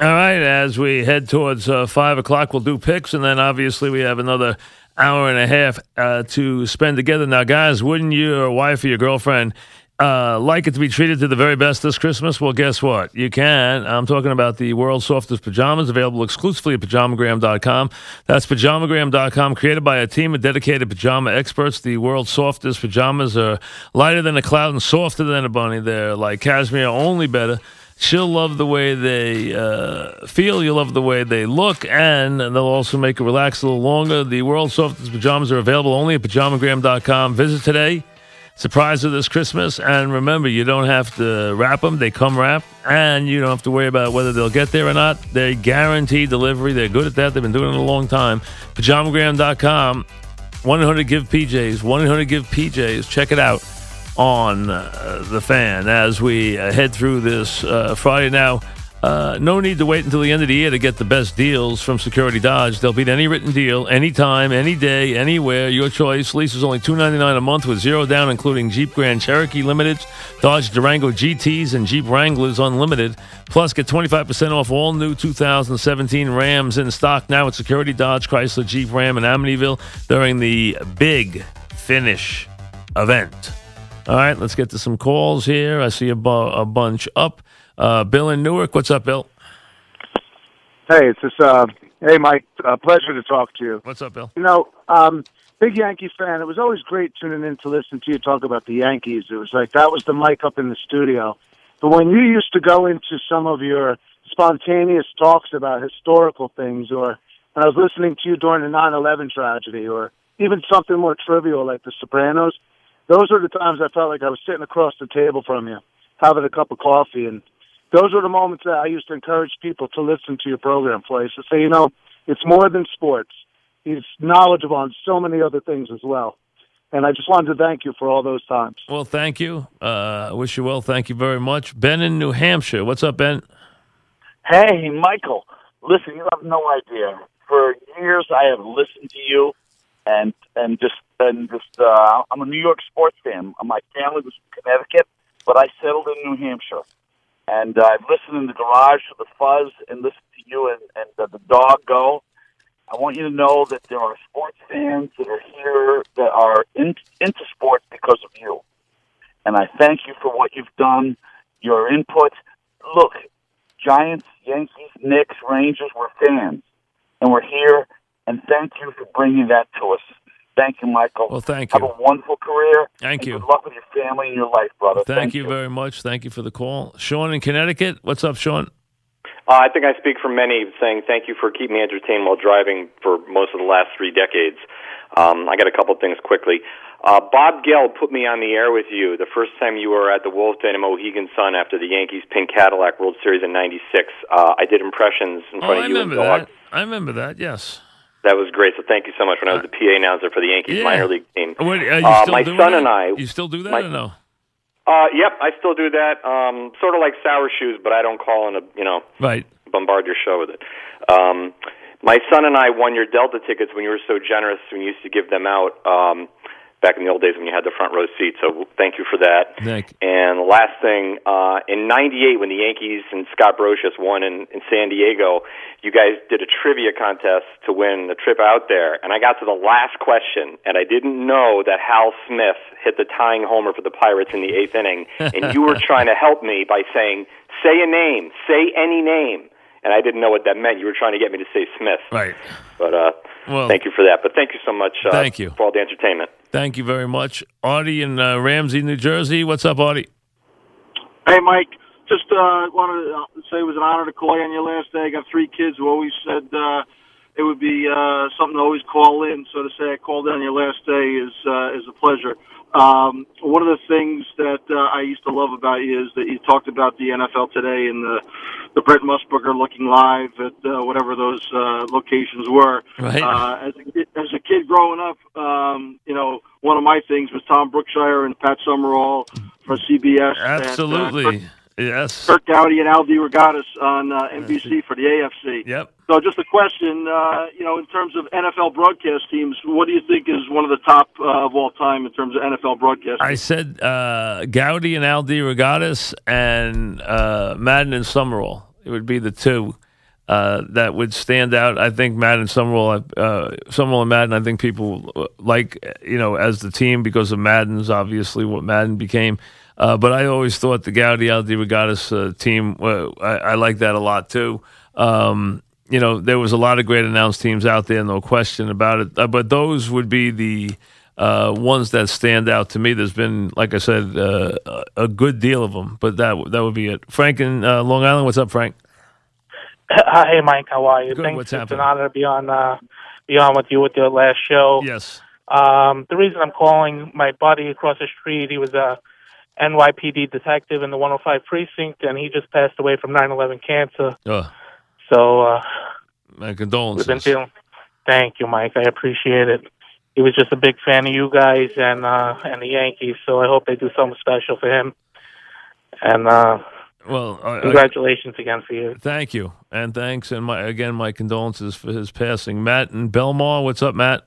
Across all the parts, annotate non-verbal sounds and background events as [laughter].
All right, as we head towards uh, 5 o'clock, we'll do picks, and then obviously we have another hour and a half uh, to spend together. Now, guys, wouldn't your wife or your girlfriend uh, like it to be treated to the very best this Christmas? Well, guess what? You can. I'm talking about the world's softest pajamas available exclusively at pajamagram.com. That's pajamagram.com, created by a team of dedicated pajama experts. The world's softest pajamas are lighter than a cloud and softer than a bunny. They're like cashmere, only better. She'll love the way they uh, feel. You'll love the way they look, and they'll also make you relax a little longer. The world's softest pajamas are available only at pajamagram.com. Visit today. Surprise her this Christmas, and remember, you don't have to wrap them; they come wrapped, and you don't have to worry about whether they'll get there or not. They guarantee delivery. They're good at that. They've been doing it a long time. Pajamagram.com. 100 give PJs. 100 give PJs. Check it out on uh, the fan as we uh, head through this uh, Friday. Now, uh, no need to wait until the end of the year to get the best deals from Security Dodge. They'll beat any written deal, anytime, any day, anywhere. Your choice. Lease is only two ninety nine a month with zero down, including Jeep Grand Cherokee Limited, Dodge Durango GTs, and Jeep Wranglers Unlimited. Plus, get twenty five percent off all new two thousand seventeen Rams in stock now at Security Dodge, Chrysler, Jeep, Ram, and Amityville during the Big Finish event. All right, let's get to some calls here. I see a, bu- a bunch up. Uh, Bill in Newark, what's up, Bill? Hey, it's just uh, hey Mike, uh, pleasure to talk to you. What's up, Bill? You know, um, big Yankee fan. It was always great tuning in to listen to you talk about the Yankees. It was like that was the mic up in the studio. But when you used to go into some of your spontaneous talks about historical things, or when I was listening to you during the nine eleven tragedy, or even something more trivial like The Sopranos, those are the times I felt like I was sitting across the table from you, having a cup of coffee, and those were the moments that I used to encourage people to listen to your program for. I used to say, you know, it's more than sports. He's knowledgeable on so many other things as well. And I just wanted to thank you for all those times. Well, thank you. Uh, I wish you well. Thank you very much. Ben in New Hampshire. What's up, Ben? Hey, Michael. Listen, you have no idea. For years, I have listened to you, and and just and just uh, I'm a New York sports fan. My family was from Connecticut, but I settled in New Hampshire, and uh, I've listened in the garage to the fuzz and listened to you and, and uh, the dog go. I want you to know that there are sports fans that are here that are in, into sports because of you, and I thank you for what you've done, your input. Look, Giants, Yankees, Knicks, Rangers, we're fans, and we're here. And thank you for bringing that to us. Thank you, Michael. Well, thank you. Have a wonderful career. Thank you. Good luck with your family and your life, brother. Thank, you very much. Thank you for the call. Sean in Connecticut. What's up, Sean? Uh, I think I speak for many saying thank you for keeping me entertained while driving for most of the last three decades. Um, I got a couple things quickly. Uh, Bob Gell put me on the air with you the first time you were at the Wolf Den in Mohegan Sun after the Yankees Pink Cadillac World Series in '96. Uh, I did impressions in Oh, front I of you and remember Dog. that. I remember that. Yes. That was great. So thank you so much. When I was the PA announcer for the Yankees Yeah. minor league team, What, are you Uh, still my son that? and I. You still do that my- or no? Uh, yep, I still do that. Um, sort of like sour shoes, but I don't call in a you know Right. bombard your show with it. Um, my son and I won your Delta tickets when you were so generous when you used to give them out um, back in the old days when you had the front row seat. So thank you for that. Thank And last thing, uh, in '98 when the Yankees and Scott Brosius won in, in San Diego, you guys did a trivia contest to win the trip out there, and I got to the last question, and I didn't know that Hal Smith hit the tying homer for the Pirates in the eighth inning, and you were [laughs] trying to help me by saying, "Say a name, say any name." and I didn't know what that meant. You were trying to get me to say Smith, Right. but uh, Well, thank you for that. But thank you so much. Uh, Thank you. for all the entertainment. Thank you very much, Artie in uh, Ramsey, New Jersey. What's up, Artie? Hey, Mike. Just uh, wanted to say it was an honor to call you on your last day. I got three kids who always said uh, it would be uh, something to always call in. So to say I called in on your last day is uh, is a pleasure. Um, one of the things that uh, I used to love about you is that you talked about the NFL today and the the Brent Musburger looking live at uh, whatever those uh, locations were. Right. Uh, as a kid, as a kid growing up, um, you know, one of my things was Tom Brookshier and Pat Summerall for CBS. and, uh, Absolutely. yes. Curt Gowdy and Al DeRogatis on uh, NBC for the AFC. Yep. So, just a question, uh, you know, in terms of NFL broadcast teams, what do you think is one of the top uh, of all time in terms of NFL broadcast? I said uh, Gowdy and Al DeRogatis and uh, Madden and Summerall. It would be the two uh, that would stand out. I think Madden and Summerall, uh, Summerall and Madden, I think people like, you know, as the team because of Madden's obviously what Madden became. Uh, but I always thought the Gowdy Al DeRogatis uh, team, I, I like that a lot too. Um, you know, there was a lot of great announced teams out there, no question about it. Uh, but those would be the uh, ones that stand out to me. There's been, like I said, uh, a good deal of them, but that that would be it. Frank in uh, Long Island, what's up, Frank? Hey, Mike, how are you? Good, Thanks. what's it's happening? an honor to be on uh, be on with you with your last show. Yes. Um, the reason I'm calling my buddy across the street, he was a NYPD detective in the 105 precinct, and he just passed away from 9/11 cancer. Oh, So uh, my we've been condolences. feeling. Thank you, Mike. I appreciate it. He was just a big fan of you guys and uh, and the Yankees, so I hope they do something special for him. And uh, Well, I, I, congratulations again for you. thank you, and thanks, and my again, my condolences for his passing. Matt and Belmar, what's up, Matt?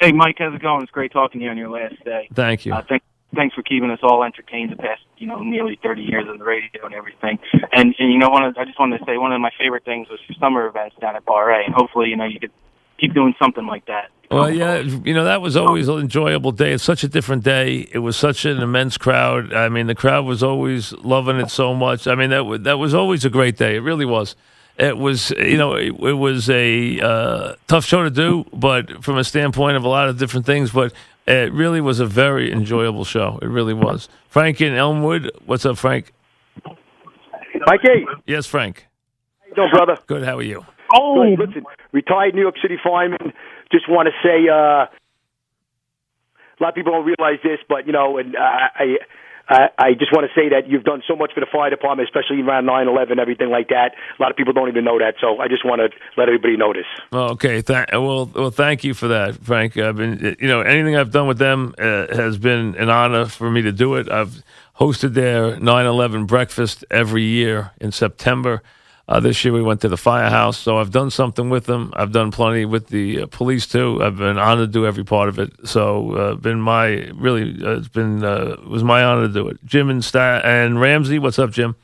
Hey, Mike, how's it going? It's great talking to you on your last day. Thank you. Uh, thank, thanks for keeping us all entertained the past, you know, nearly 30 years on the radio and everything. And, and you know, one of, I just wanted to say one of my favorite things was your summer events down at Bar A. And hopefully, you know, you could keep doing something like that. Well, yeah, you know that was always an enjoyable day. It's such a different day. It was such an immense crowd. I mean, the crowd was always loving it so much. I mean, that was, that was always a great day. It really was. It was, you know, it, it was a uh, tough show to do, but from a standpoint of a lot of different things. But it really was a very enjoyable show. It really was. Frank in Elmwood, what's up, Frank? Mikey, Yes, Frank. how you doing, brother? Good. How are you? Oh, listen, retired New York City fireman. Just want to say, uh, a lot of people don't realize this, but you know, and I, I, I I just want to say that you've done so much for the fire department, especially around 9/11, everything like that. A lot of people don't even know that, so I just want to let everybody know this. Okay. Th- well, well, thank you for that, Frank. I've been, you know, anything I've done with them uh, has been an honor for me to do it. I've hosted their 9/11 breakfast every year in September. Uh, this year we went to the firehouse, so I've done something with them. I've done plenty with the uh, police too. I've been honored to do every part of it. So, uh, been my really, uh, it's been uh, it was my honor to do it. Jim and Sta- and Ramsey, what's up, Jim?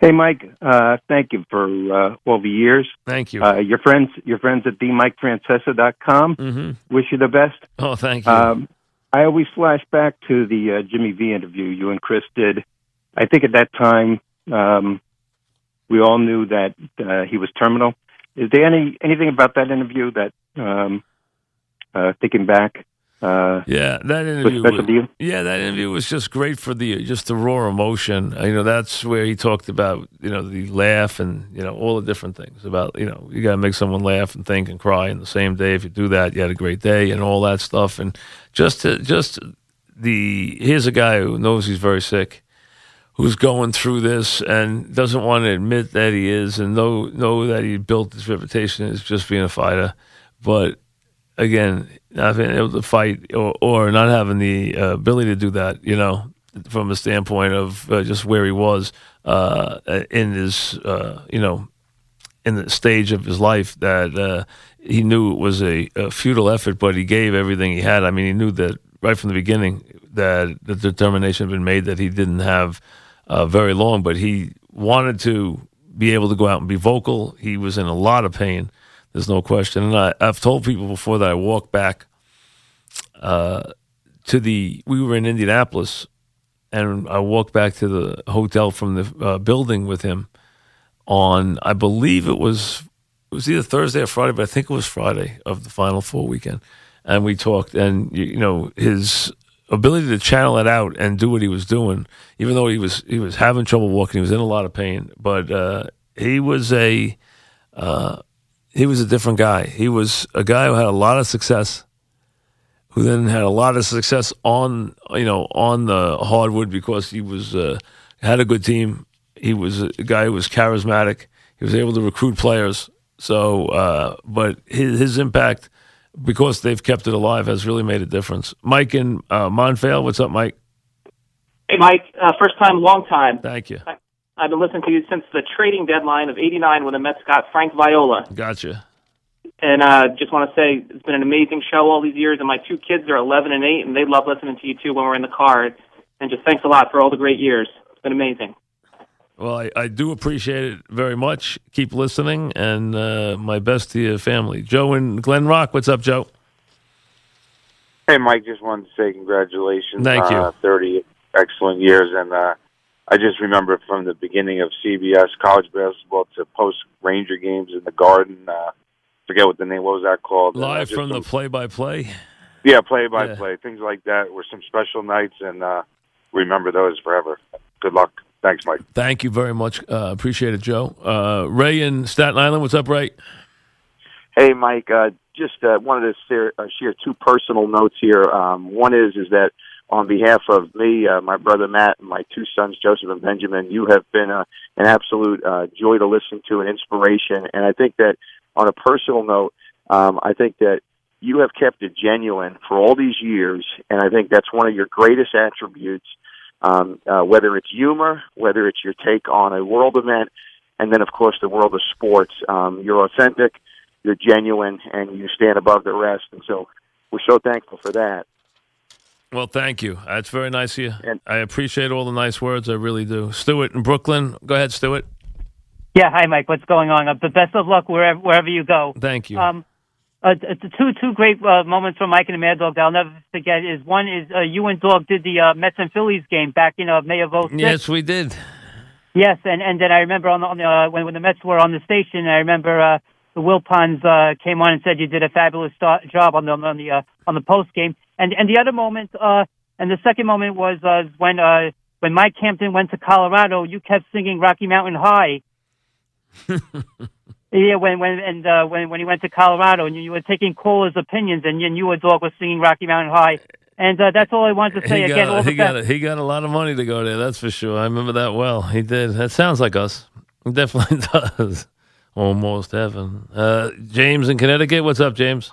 Hey, Mike. Uh, thank you for uh, all the years. Thank you. Uh, your friends, your friends at themikefrancesa.com mm-hmm. wish you the best. Oh, thank you. Um, I always flash back to the uh, Jimmy V interview you and Chris did. I think at that time um, we all knew that uh, he was terminal. Is there any anything about that interview that, um, uh, thinking back, uh, yeah, that interview. was- Yeah, that interview was just great for the just the raw emotion. Uh, You know, that's where he talked about you know the laugh and you know all the different things about you know you got to make someone laugh and think and cry in the same day. If you do that, you had a great day and all that stuff. And just to, just the here's a guy who knows he's very sick, who's going through this and doesn't want to admit that he is and know know that he built his reputation as just being a fighter, but again, not being able to fight or, or not having the uh, ability to do that, you know, from a standpoint of uh, just where he was uh, in his, uh, you know, in the stage of his life that uh, he knew it was a, a futile effort, but he gave everything he had. I mean, he knew that right from the beginning that the determination had been made that he didn't have uh, very long, but he wanted to be able to go out and be vocal. He was in a lot of pain. There's no question. And I, I've told people before that I walked back uh, to the, we were in Indianapolis, and I walked back to the hotel from the uh, building with him on, I believe it was it was either Thursday or Friday, but I think it was Friday of the Final Four weekend, and we talked, and you, you know his ability to channel it out and do what he was doing, even though he was he was having trouble walking, he was in a lot of pain, but uh, he was a uh, he was a different guy. He was a guy who had a lot of success, who then had a lot of success on you know on the hardwood because he was uh, had a good team. He was a guy who was charismatic. He was able to recruit players. So, uh, but his, his impact because they've kept it alive has really made a difference. Mike in uh, Montvale, what's up, Mike? Hey, Mike. Uh, first time, long time. Thank you. I, I've been listening to you since the trading deadline of '89 when the Mets got Frank Viola. Gotcha. And uh, just want to say it's been an amazing show all these years, and my two kids are 11 and 8, and they love listening to you too when we're in the car. And just thanks a lot for all the great years. It's been amazing. Well, I, I do appreciate it very much. Keep listening, and uh, my best to your family. Joe and Glen Rock, what's up, Joe? Hey, Mike, just wanted to say congratulations. Thank you. Uh, 30 excellent years. And uh, I just remember from the beginning of CBS college basketball to post Ranger games in the Garden. Uh, forget what the name. What was that called? Uh, Live from the play-by-play. yeah, play by play, things like that were some special nights, and uh, remember those forever. Good luck. Thanks, Mike. Thank you very much. Uh, appreciate it, Joe. Uh, Ray in Staten Island, what's up, Ray? Hey, Mike. Uh, just uh, wanted to share, uh, share two personal notes here. Um, one is is that on behalf of me, uh, my brother Matt, and my two sons Joseph and Benjamin, you have been an absolute uh, joy to listen to, an inspiration. And I think that on a personal note, um, I think that you have kept it genuine for all these years, and I think that's one of your greatest attributes. Um, uh, whether it's humor, whether it's your take on a world event, and then of course the world of sports. Um, you're authentic, you're genuine, and you stand above the rest. And so we're so thankful for that. Well, thank you. That's very nice of you. And, I appreciate all the nice words. I really do. Stuart in Brooklyn. Go ahead, Stuart. Yeah, hi Mike. What's going on? Uh, the best of luck wherever wherever you go. Thank you. Um, uh, two two great uh, moments from Mike and the Mad Dog that I'll never forget is one is uh, you and Dog did the uh, Mets and Phillies game back in uh, May of 06. Yes, we did. Yes, and and then I remember on the, on the uh, when when the Mets were on the station, I remember uh, the Wilpons uh, came on and said you did a fabulous job on the on the uh, on the post game. And and the other moment, uh, and the second moment was uh, when uh, when Mike Hampton went to Colorado. You kept singing Rocky Mountain High. [laughs] Yeah, when when and uh, when when he went to Colorado, and you, you were taking callers' opinions, and you, and you and Dog was singing Rocky Mountain High, and uh, that's all I wanted to say. He Again, got, he, got best. a, he got a lot of money to go there, that's for sure. I remember that well. He did. That sounds like us. It definitely [laughs] does. Almost heaven. Uh, James in Connecticut. What's up, James?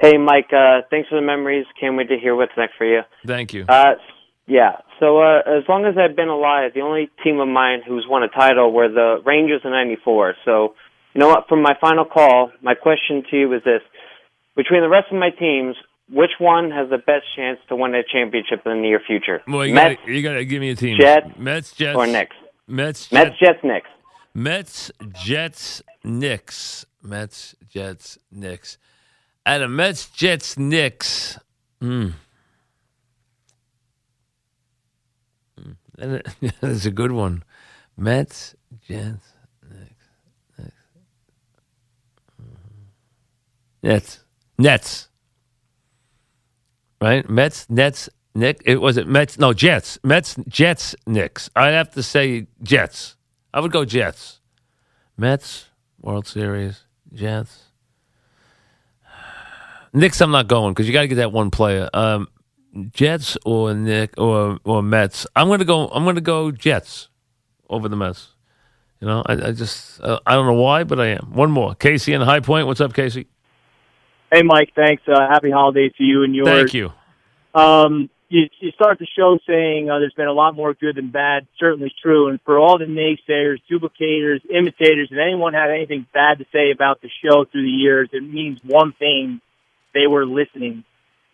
Hey, Mike. Uh, thanks for the memories. Can't wait to hear what's next for you. Thank you. Uh, yeah. So uh, as long as I've been alive, the only team of mine who's won a title were the Rangers in '94. So, you know what? From my final call, my question to you is this: Between the rest of my teams, which one has the best chance to win a championship in the near future? Well, you Mets, gotta, you got to give me a team. Jets, Mets, Jets, or Knicks? Mets, Mets, Jets, Knicks. Mets, Jets, Knicks. Mets, Jets, Knicks. At a Mets, Jets, Knicks. Hmm. Hmm. [laughs] That is a good one. Mets, Jets, Knicks, Knicks. Nets, Nets. Right? Mets, Nets, Nick. It was it Mets? No, Jets. Mets, Jets, Knicks. I'd have to say Jets. I would go Jets. Mets, World Series, Jets. Knicks, I'm not going because you got to get that one player. Um, Jets or Nick or or Mets. I'm gonna go. I'm gonna go Jets over the Mets. You know, I, I just uh, I don't know why, but I am. One more, Casey in High Point. What's up, Casey? Hey, Mike. Thanks. Uh, happy holidays to you and yours. Thank you. Um, you, you start the show saying uh, there's been a lot more good than bad. Certainly true. And for all the naysayers, duplicators, imitators, and anyone had anything bad to say about the show through the years, it means one thing: they were listening.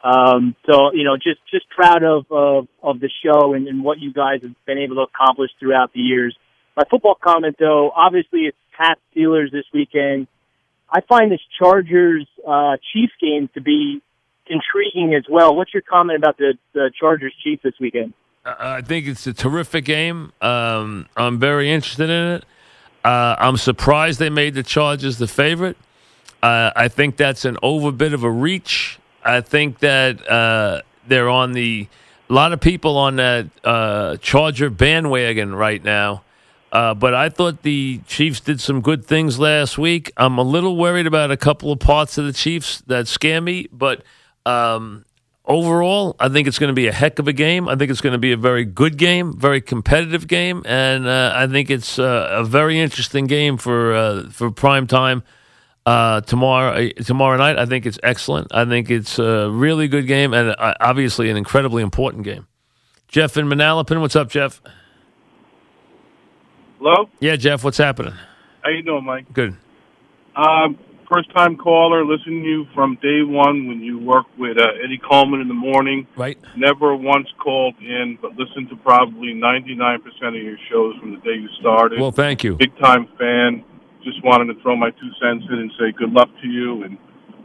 Um, so you know, just just proud of of, of the show and, and what you guys have been able to accomplish throughout the years. My football comment, though, obviously it's Pat Steelers this weekend. I find this Chargers uh, Chiefs game to be intriguing as well. What's your comment about the, the Chargers Chiefs this weekend? I I think it's a terrific game. Um, I'm very interested in it. Uh, I'm surprised they made the Chargers the favorite. Uh, I think that's an overbit of a reach. I think that uh, they're on the a lot of people on that uh, Charger bandwagon right now. Uh, but I thought the Chiefs did some good things last week. I'm a little worried about a couple of parts of the Chiefs that scare me, but um, overall, I think it's going to be a heck of a game. I think it's going to be a very good game, very competitive game, and uh, I think it's uh, a very interesting game for uh, for prime time uh, tomorrow uh, tomorrow night. I think it's excellent. I think it's a really good game, and uh, obviously an incredibly important game. Jeff in Manalapan, what's up, Jeff? Hello. Yeah, Jeff, what's happening? How you doing, Mike? Good. Um, first time caller. Listening to you from day one when you work with uh, Eddie Coleman in the morning. Right. Never once called in, but listened to probably ninety nine percent of your shows from the day you started. Well, thank you. Big time fan. Just wanted to throw my two cents in and say good luck to you and.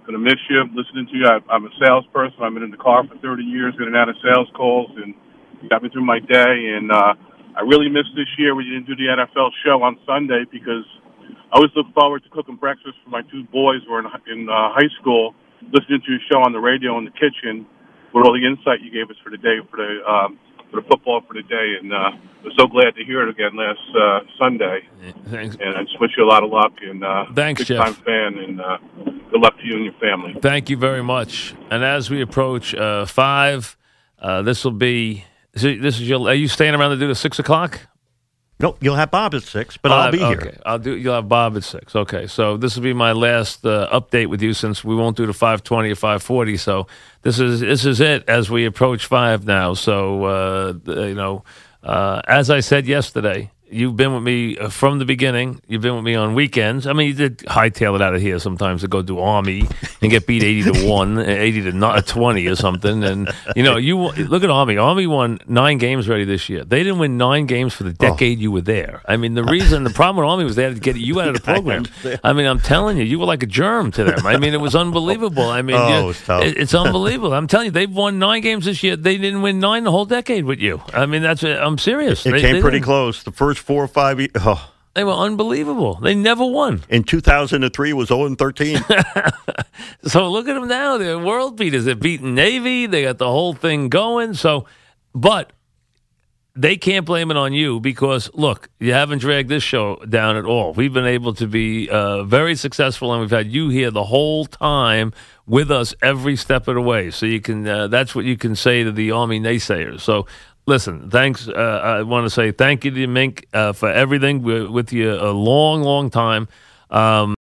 Gonna miss you. Listening to you, I, I'm a salesperson. I've been in the car for 30 years, in and out of sales calls, and you got me through my day. And uh, I really missed this year we didn't do the NFL show on Sunday because I always look forward to cooking breakfast for my two boys who are in, in uh, high school, listening to your show on the radio in the kitchen with all the insight you gave us for the day for the um, for the football for the day, and uh, was so glad to hear it again last uh, Sunday. Thanks. And I just wish you a lot of luck and uh, Thanks, big Jeff. time fan, and uh, good luck to you and your family. Thank you very much. And as we approach uh, five, uh, this will be. So This is your. Are you staying around to do the six o'clock? Nope, you'll have Bob at six, but I'll be here. Okay, I'll do. You'll have Bob at six. Okay, so this will be my last uh, update with you since we won't do the five twenty or five forty. So this is this is it as we approach five now. So uh, you know, uh, as I said yesterday. You've been with me uh, from the beginning. You've been with me on weekends. I mean, you did hightail it out of here sometimes to go do Army and get beat eighty to one, [laughs] eighty to not twenty or something. And you know, you look at Army. Army won nine games already this year. They didn't win nine games for the decade you were there. I mean, the reason, the problem with Army was they had to get you out of the [laughs] program. I mean, I'm telling you, you were like a germ to them. I mean, it was unbelievable. I mean, [laughs] Oh, it it- it's unbelievable. I'm telling you, they've won nine games this year. They didn't win nine the whole decade with you. I mean, that's I'm serious. It They- came they pretty didn't. close. The first four or five. ye- Oh. They were unbelievable. They never won. In 2003, it was 0 and 13. [laughs] So look at them now. They're world beaters. They're beating Navy. They got the whole thing going. So, but they can't blame it on you because look, you haven't dragged this show down at all. We've been able to be uh, very successful, and we've had you here the whole time with us every step of the way. So you can uh, that's what you can say to the Army naysayers. So. Listen, thanks. Uh, I want to say thank you to Mink uh, for everything. We're with you a long, long time. Um,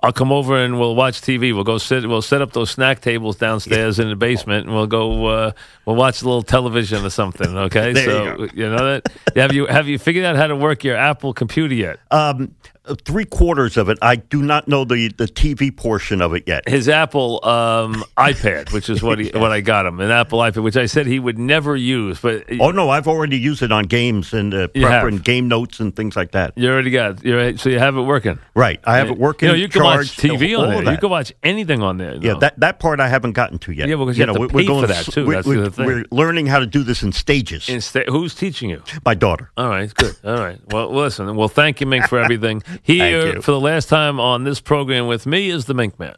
I'll come over and we'll watch TV. We'll go sit. We'll set up those snack tables downstairs in the basement, and we'll go. Uh, we'll watch a little television or something. Okay, [laughs] so you go. know that. Have you have you figured out how to work your Apple computer yet? Um, three quarters of it. I do not know the, the TV portion of it yet. His Apple um, iPad, which is what he, [laughs] what I got him, an Apple iPad, which I said he would never use, but Oh no, I've already used it on games and uh, You have? prep and game notes and things like that. you already got. You're, so you have it working. Right, I have it working. You know, you can watch TV on there. You can watch anything on there. Yeah, no. that, that part I haven't gotten to yet. Yeah, because you have to we're, going for that, too. We're, That's we're, thing. we're learning how to do this in stages. Instead, who's teaching you? My daughter. All right, good. All right. Well, listen. Well, thank you, Mink, for everything. [laughs] Here for the last time on this program with me is the Mink Man.